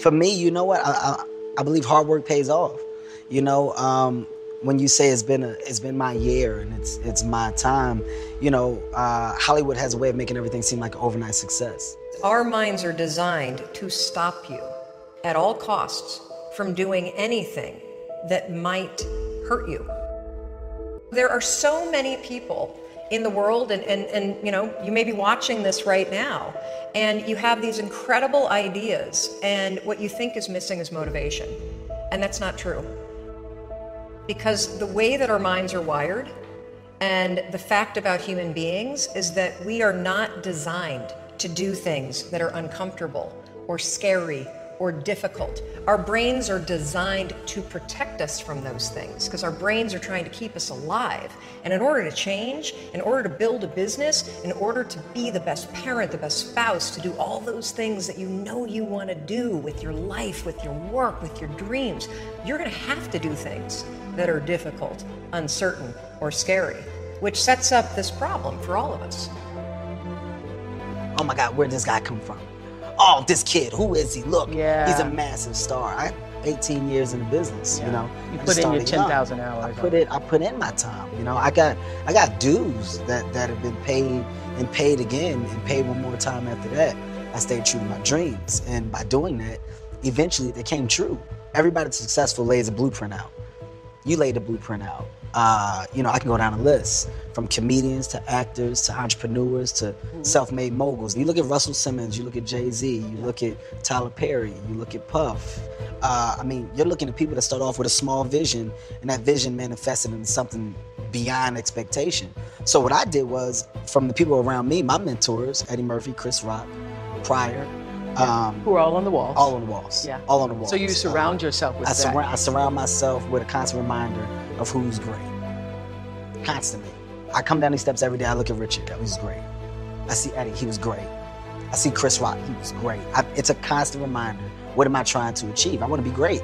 for me, you know what? I, I, I believe hard work pays off. You know, um, when you say it's been a, it's been my year and it's it's my time, you know, uh, Hollywood has a way of making everything seem like an overnight success. Our minds are designed to stop you at all costs from doing anything that might hurt you. There are so many people in the world and, and, and you know you may be watching this right now and you have these incredible ideas and what you think is missing is motivation. And that's not true. Because the way that our minds are wired and the fact about human beings is that we are not designed to do things that are uncomfortable or scary or difficult. Our brains are designed to protect us from those things because our brains are trying to keep us alive. And in order to change, in order to build a business, in order to be the best parent, the best spouse, to do all those things that you know you want to do with your life, with your work, with your dreams, you're going to have to do things that are difficult, uncertain, or scary, which sets up this problem for all of us. Oh my God, where'd this guy come from? Oh, this kid, who is he? Look, yeah. he's a massive star. I 18 years in the business, yeah. you know. You put in your 10,000 hours. I put it I put in my time, you know. I got I got dues that that have been paid and paid again and paid one more time after that. I stayed true to my dreams and by doing that, eventually they came true. Everybody successful lays a blueprint out. You laid the blueprint out. Uh, you know, I can go down a list from comedians to actors to entrepreneurs to mm-hmm. self-made moguls. You look at Russell Simmons, you look at Jay Z, you look at Tyler Perry, you look at Puff. Uh, I mean, you're looking at people that start off with a small vision, and that vision manifested into something beyond expectation. So what I did was, from the people around me, my mentors, Eddie Murphy, Chris Rock, Pryor, um, Who are all on the walls. All on the walls. Yeah. All on the walls. So you surround yourself with I that. Surra- I surround myself with a constant reminder of who's great. Constantly. I come down these steps every day. I look at Richard. He was great. I see Eddie. He was great. I see Chris Rock. He was great. I, it's a constant reminder. What am I trying to achieve? I want to be great.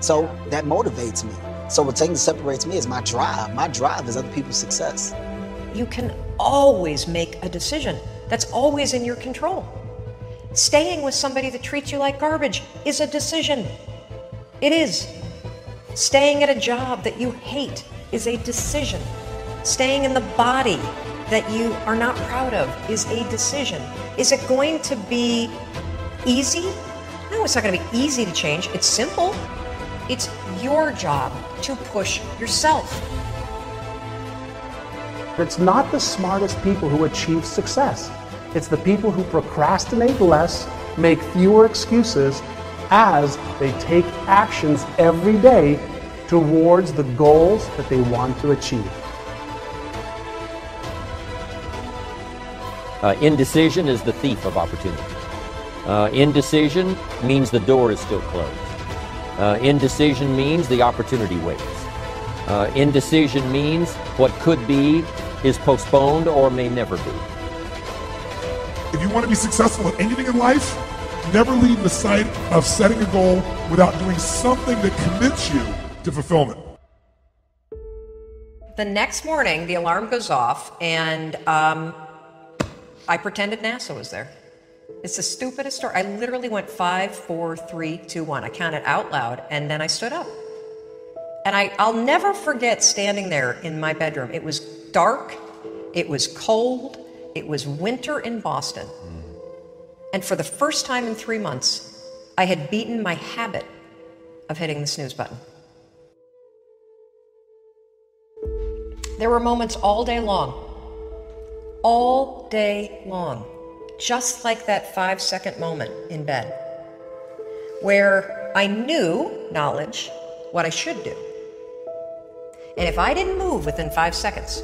So yeah. that motivates me. So what thing that separates me is my drive. My drive is other people's success. You can always make a decision. That's always in your control. Staying with somebody that treats you like garbage is a decision. It is. Staying at a job that you hate is a decision. Staying in the body that you are not proud of is a decision. Is it going to be easy? No, it's not going to be easy to change. It's simple. It's your job to push yourself. It's not the smartest people who achieve success. It's the people who procrastinate less, make fewer excuses as they take actions every day towards the goals that they want to achieve. Uh, indecision is the thief of opportunity. Uh, indecision means the door is still closed. Uh, indecision means the opportunity waits. Uh, indecision means what could be is postponed or may never be. If you want to be successful at anything in life, never leave the sight of setting a goal without doing something that commits you to fulfillment. The next morning, the alarm goes off, and um, I pretended NASA was there. It's the stupidest story. I literally went five, four, three, two, one. I counted out loud, and then I stood up. And I, I'll never forget standing there in my bedroom. It was dark, it was cold, it was winter in Boston. And for the first time in three months, I had beaten my habit of hitting the snooze button. There were moments all day long, all day long, just like that five second moment in bed, where I knew knowledge what I should do. And if I didn't move within five seconds,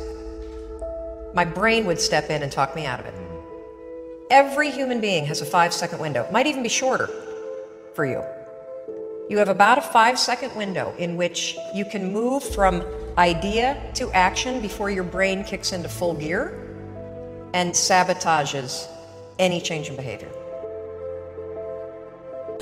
my brain would step in and talk me out of it. Every human being has a five second window, it might even be shorter for you. You have about a five second window in which you can move from idea to action before your brain kicks into full gear and sabotages any change in behavior.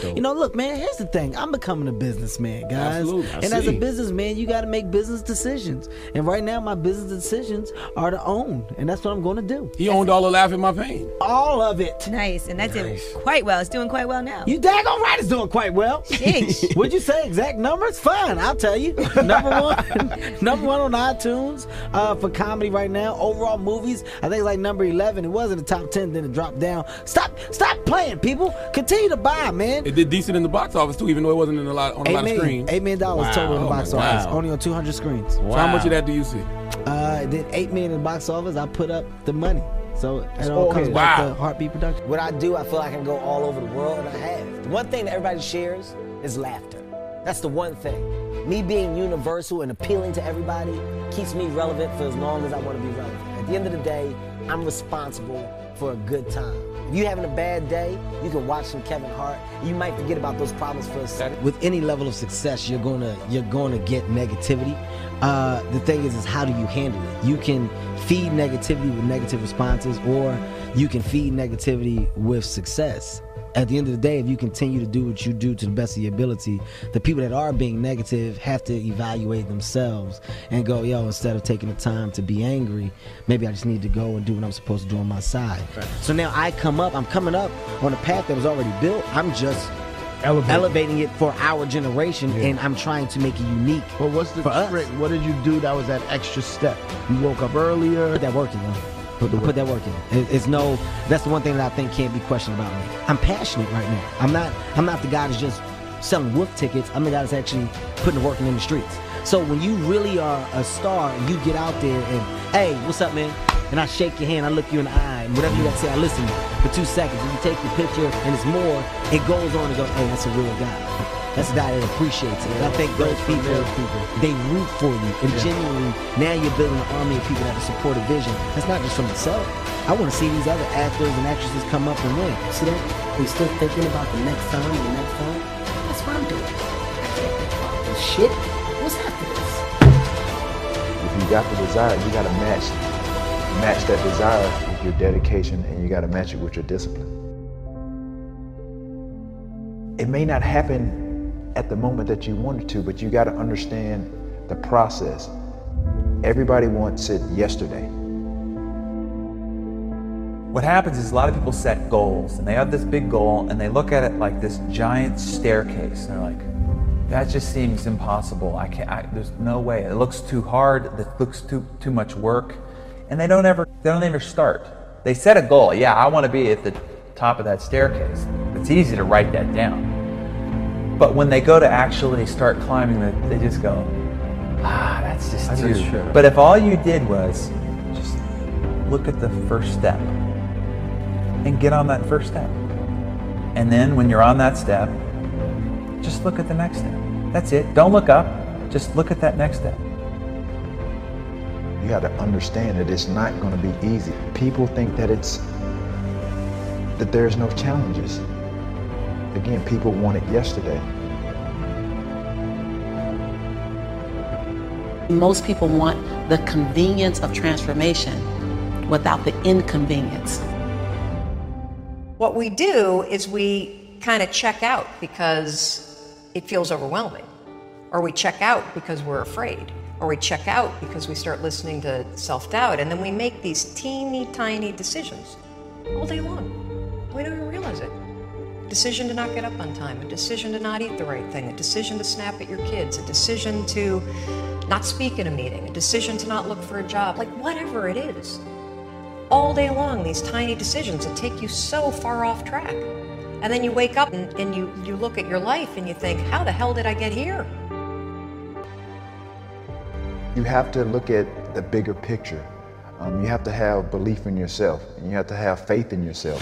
Dope. You know, look, man. Here's the thing. I'm becoming a businessman, guys. Absolutely. I and as a businessman, you got to make business decisions. And right now, my business decisions are to own, and that's what I'm going to do. He owned all the Laugh in My Pain. All of it. Nice, and that's it quite well. It's doing quite well now. You daggone right, it's doing quite well. Sheesh. Would you say exact numbers? Fine, I'll tell you. Number one, number one on iTunes uh, for comedy right now. Overall movies, I think it's like number eleven. It was in the top ten, then it dropped down. Stop, stop playing, people. Continue to buy, man. It did decent in the box office too, even though it wasn't in a lot on a lot of screens. eight million dollars Wow. total in the Oh box my office, God. only on two hundred screens. So how much of that do you see? Uh, then eight million in the box office. I put up the money, so it all all comes back Wow. to HartBeat Production. What I do, I feel like I can go all over the world, and I have. The one thing that everybody shares is laughter. That's the one thing. Me being universal and appealing to everybody keeps me relevant for as long as I want to be relevant. At the end of the day, I'm responsible for a good time. If you're having a bad day, you can watch some Kevin Hart. You might forget about those problems for a second. with any level of success you're gonna you're gonna get negativity uh, the thing is is how do you handle it you can feed negativity with negative responses or you can feed negativity with success at the end of the day if you continue to do what you do to the best of your ability the people that are being negative have to evaluate themselves and go yo instead of taking the time to be angry maybe i just need to go and do what i'm supposed to do on my side so now i come up i'm coming up on a path that was already built i'm just Elevate. elevating it for our generation, and I'm trying to make it unique. But what's the for us. trick? What did you do that was that extra step? You woke up earlier. Put that work in. Put put that work in. It- It's no. That's the one thing that I think can't be questioned about me. I'm passionate right now. I'm not. I'm not the guy that's just selling wolf tickets. I'm the guy that's actually putting the work in in the streets. So when you really are a star and you get out there and hey, what's up, man? And I shake your hand, I look you in the eye, and whatever you got to say, I listen for two seconds. And you take the picture, and it's more. It goes on and goes, hey, that's a real guy. That's a guy that appreciates it. And I think those people, they root for you. And genuinely, now you're building an army of people that will support a vision. That's not just for myself. I want to see these other actors and actresses come up and win. See that? We still thinking about the next time, the next time. That's what I'm doing. I can't think about this shit. What's after this? If you got the desire, you got to match match that desire with your dedication, and you got to match it with your discipline. It may not happen at the moment that you wanted to, but you got to understand the process. Everybody wants it yesterday. What happens is a lot of people set goals and they have this big goal and they look at it like this giant staircase. And they're like, that just seems impossible. I can't, I, there's no way. It looks too hard. It looks too, too much work. And they don't ever, they don't ever start. They set a goal. Yeah, I want to be at the top of that staircase. It's easy to write that down. But when they go to actually start climbing it, they just go, ah, that's just That's too. true. But if all you did was just look at the first step and get on that first step. And then when you're on that step, just look at the next step. That's it. Don't look up. Just look at that next step. You got to understand that it's not going to be easy. People think that it's that there's no challenges. Again, people want it yesterday. Most people want the convenience of transformation without the inconvenience. What we do is we kind of check out because it feels overwhelming, or we check out because we're afraid, or we check out because we start listening to self doubt, and then we make these teeny tiny decisions all day long. We don't even realize it. Decision to not get up on time, a decision to not eat the right thing, a decision to snap at your kids, a decision to not speak in a meeting, a decision to not look for a job, like whatever it is all day long these tiny decisions that take you so far off track and then you wake up and, and you, you look at your life and you think how the hell did i get here You have to look at the bigger picture. Um, you have to have belief in yourself, and you have to have faith in yourself.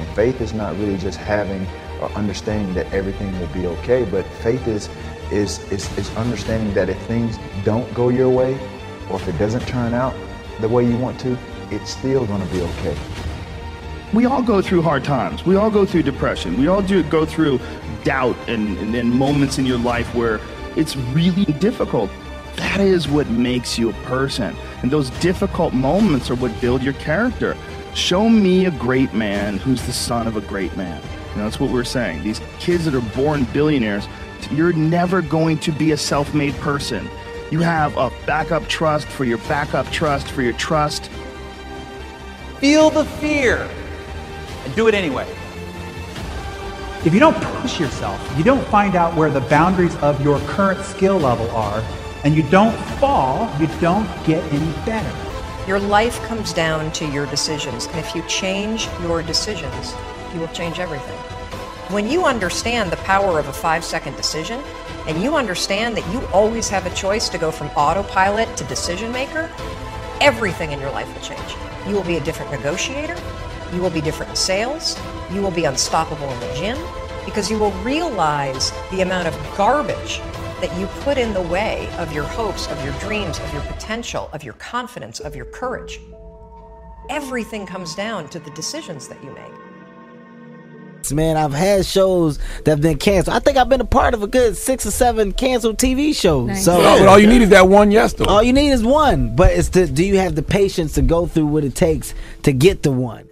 And faith is not really just having or understanding that everything will be okay, but faith is is is, is understanding that if things don't go your way, or if it doesn't turn out the way you want to, it's still going to be okay. we all go through hard times. We all go through depression. We all do go through doubt and, and, and moments in your life where it's really difficult. That is what makes you a person. And those difficult moments are what build your character. Show me a great man who's the son of a great man. You know, that's what we're saying. These kids that are born billionaires, you're never going to be a self-made person. You have a backup trust for your backup trust for your trust. Feel the fear and do it anyway. If you don't push yourself, you don't find out where the boundaries of your current skill level are, and you don't fall, you don't get any better. Your life comes down to your decisions, and if you change your decisions, you will change everything. When you understand the power of a five second decision, and you understand that you always have a choice to go from autopilot to decision maker, everything in your life will change. You will be a different negotiator, you will be different in sales, you will be unstoppable in the gym, because you will realize the amount of garbage that you put in the way of your hopes, of your dreams, of your potential, of your confidence, of your courage. Everything comes down to the decisions that you make. Man, I've had shows that have been canceled. I think I've been a part of a good six or seven canceled TV shows. Nice. So, but all you need is that one yes though. All you need is one, but it's the do you have the patience to go through what it takes to get the one?